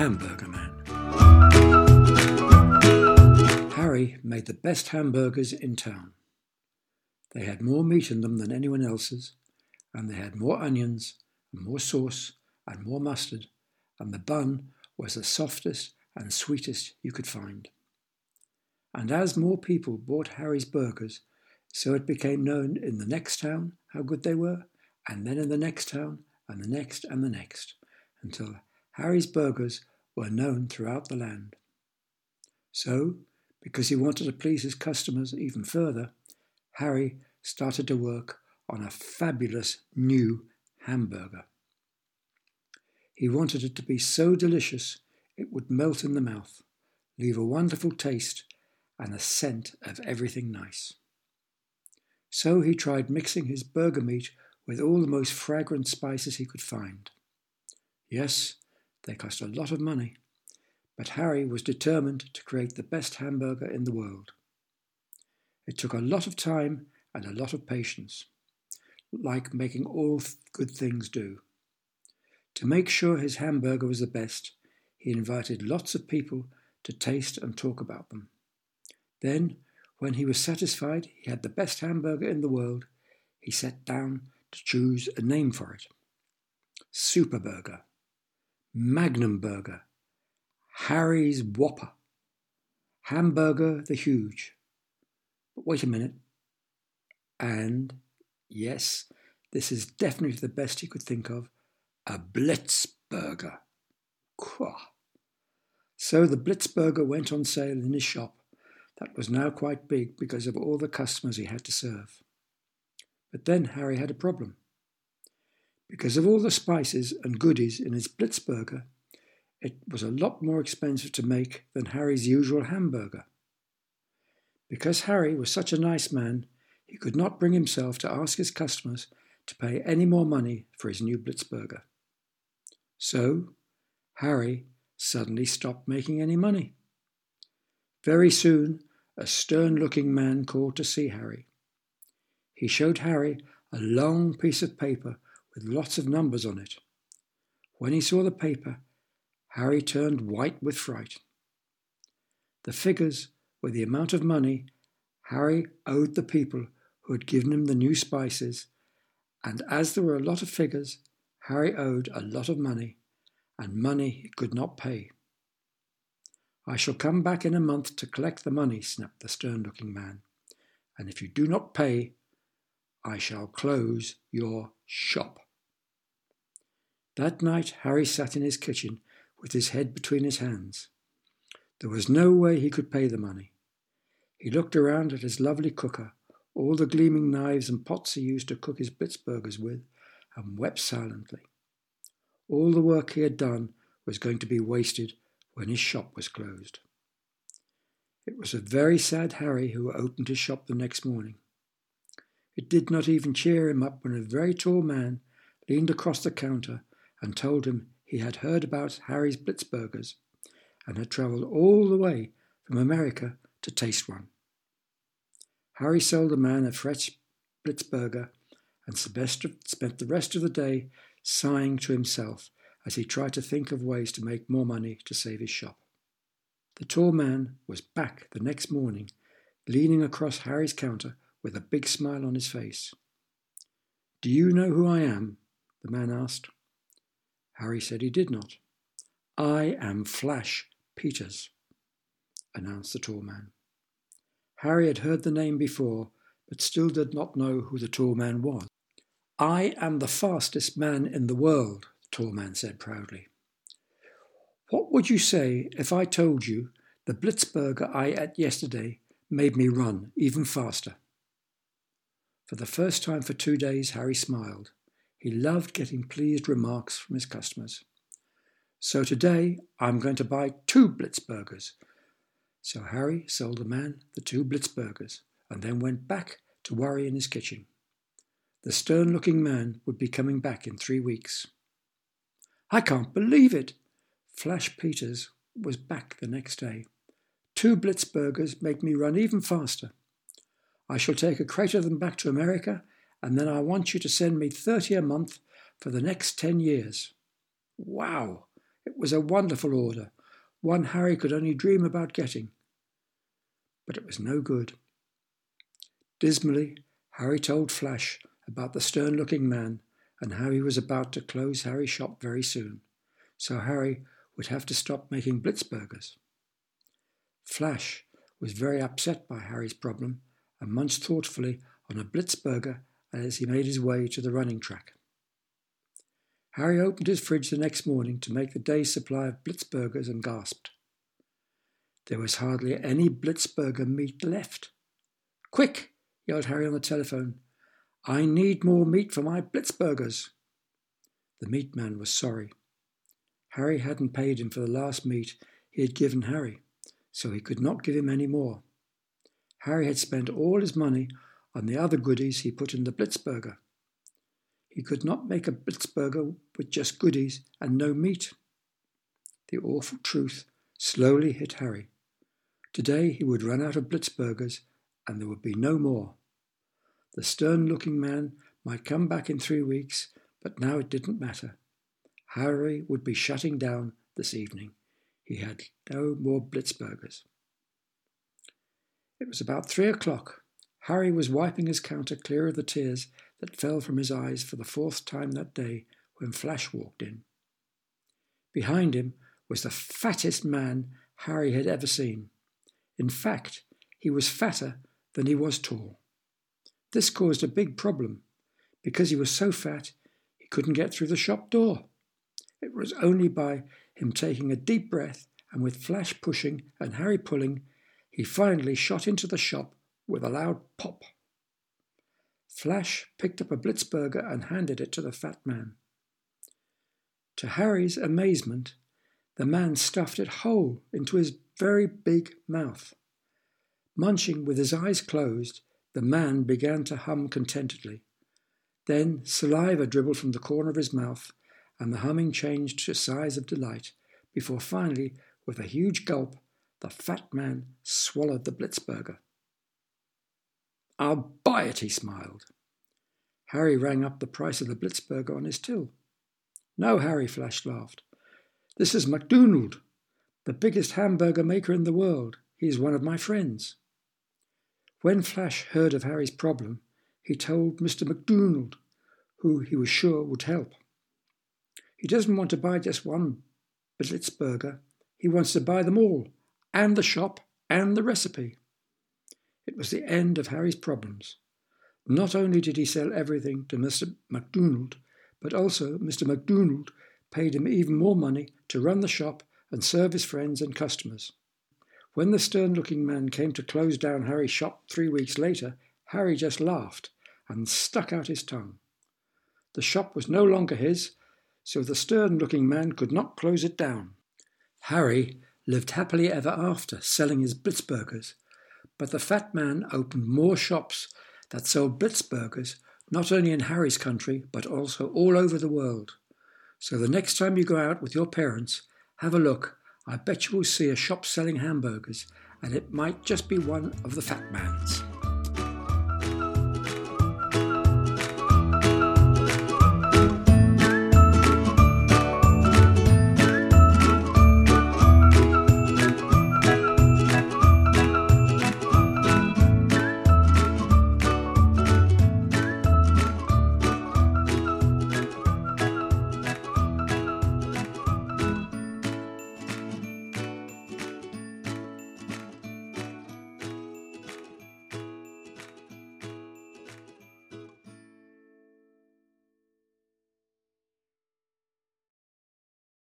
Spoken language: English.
Hamburger Man. Harry made the best hamburgers in town. They had more meat in them than anyone else's, and they had more onions, and more sauce, and more mustard, and the bun was the softest and sweetest you could find. And as more people bought Harry's burgers, so it became known in the next town how good they were, and then in the next town, and the next, and the next, until Harry's burgers were known throughout the land. So, because he wanted to please his customers even further, Harry started to work on a fabulous new hamburger. He wanted it to be so delicious it would melt in the mouth, leave a wonderful taste and a scent of everything nice. So he tried mixing his burger meat with all the most fragrant spices he could find. Yes, they cost a lot of money, but Harry was determined to create the best hamburger in the world. It took a lot of time and a lot of patience, like making all good things do. To make sure his hamburger was the best, he invited lots of people to taste and talk about them. Then, when he was satisfied he had the best hamburger in the world, he sat down to choose a name for it. Superburger, Magnum Burger, Harry's Whopper, Hamburger the Huge. But wait a minute. And, yes, this is definitely the best he could think of, a Blitzburger. Quah. So the Blitzburger went on sale in his shop that was now quite big because of all the customers he had to serve. But then Harry had a problem. Because of all the spices and goodies in his Blitzburger, it was a lot more expensive to make than Harry's usual hamburger. Because Harry was such a nice man, he could not bring himself to ask his customers to pay any more money for his new Blitzburger. So, Harry suddenly stopped making any money. Very soon, a stern looking man called to see Harry. He showed Harry a long piece of paper with lots of numbers on it. When he saw the paper, Harry turned white with fright. The figures were the amount of money Harry owed the people who had given him the new spices, and as there were a lot of figures, Harry owed a lot of money, and money he could not pay. I shall come back in a month to collect the money, snapped the stern looking man, and if you do not pay, I shall close your shop. That night Harry sat in his kitchen with his head between his hands. There was no way he could pay the money. He looked around at his lovely cooker, all the gleaming knives and pots he used to cook his Blitzburgers with, and wept silently. All the work he had done was going to be wasted when his shop was closed. It was a very sad Harry who opened his shop the next morning. It did not even cheer him up when a very tall man leaned across the counter and told him he had heard about Harry's Blitzburgers and had travelled all the way from America to taste one. Harry sold the man a fresh Blitzburger and Sylvester spent the rest of the day sighing to himself as he tried to think of ways to make more money to save his shop. The tall man was back the next morning, leaning across Harry's counter with a big smile on his face. Do you know who I am? the man asked. Harry said he did not. I am Flash Peters, announced the tall man. Harry had heard the name before, but still did not know who the tall man was. I am the fastest man in the world, the tall man said proudly. What would you say if I told you the Blitzburger I ate yesterday made me run even faster? For the first time for two days, Harry smiled. He loved getting pleased remarks from his customers. So today I'm going to buy two Blitzburgers. So Harry sold the man the two Blitzburgers and then went back to worry in his kitchen. The stern looking man would be coming back in three weeks. I can't believe it! Flash Peters was back the next day. Two Blitzburgers make me run even faster. I shall take a crate of them back to America, and then I want you to send me 30 a month for the next 10 years. Wow! It was a wonderful order, one Harry could only dream about getting. But it was no good. Dismally, Harry told Flash about the stern looking man and how he was about to close Harry's shop very soon, so Harry would have to stop making Blitzburgers. Flash was very upset by Harry's problem and munched thoughtfully on a Blitzburger as he made his way to the running track. Harry opened his fridge the next morning to make the day's supply of Blitzburgers and gasped. There was hardly any Blitzburger meat left. Quick! yelled Harry on the telephone. I need more meat for my Blitzburgers. The meat man was sorry. Harry hadn't paid him for the last meat he had given Harry, so he could not give him any more. Harry had spent all his money on the other goodies he put in the Blitzburger. He could not make a Blitzburger with just goodies and no meat. The awful truth slowly hit Harry. Today he would run out of Blitzburgers and there would be no more. The stern looking man might come back in three weeks, but now it didn't matter. Harry would be shutting down this evening. He had no more Blitzburgers. It was about three o'clock. Harry was wiping his counter clear of the tears that fell from his eyes for the fourth time that day when Flash walked in. Behind him was the fattest man Harry had ever seen. In fact, he was fatter than he was tall. This caused a big problem. Because he was so fat, he couldn't get through the shop door. It was only by him taking a deep breath and with Flash pushing and Harry pulling, he finally shot into the shop with a loud pop. Flash picked up a Blitzburger and handed it to the fat man. To Harry's amazement, the man stuffed it whole into his very big mouth. Munching with his eyes closed, the man began to hum contentedly. Then saliva dribbled from the corner of his mouth, and the humming changed to sighs of delight, before finally, with a huge gulp, the fat man swallowed the Blitzburger. I'll buy it, he smiled. Harry rang up the price of the Blitzburger on his till. No, Harry, Flash laughed. This is MacDonald, the biggest hamburger maker in the world. He is one of my friends. When Flash heard of Harry's problem, he told Mr. MacDonald, who he was sure would help. He doesn't want to buy just one Blitzburger, he wants to buy them all, and the shop and the recipe. It was the end of Harry's problems. Not only did he sell everything to Mr. MacDonald, but also Mr. MacDonald paid him even more money to run the shop and serve his friends and customers. When the stern looking man came to close down Harry's shop three weeks later, Harry just laughed and stuck out his tongue. The shop was no longer his, so the stern looking man could not close it down. Harry lived happily ever after, selling his Blitzburgers, but the fat man opened more shops that sold Blitzburgers not only in Harry's country but also all over the world. So the next time you go out with your parents, have a look. I bet you will see a shop selling hamburgers, and it might just be one of the fat man's.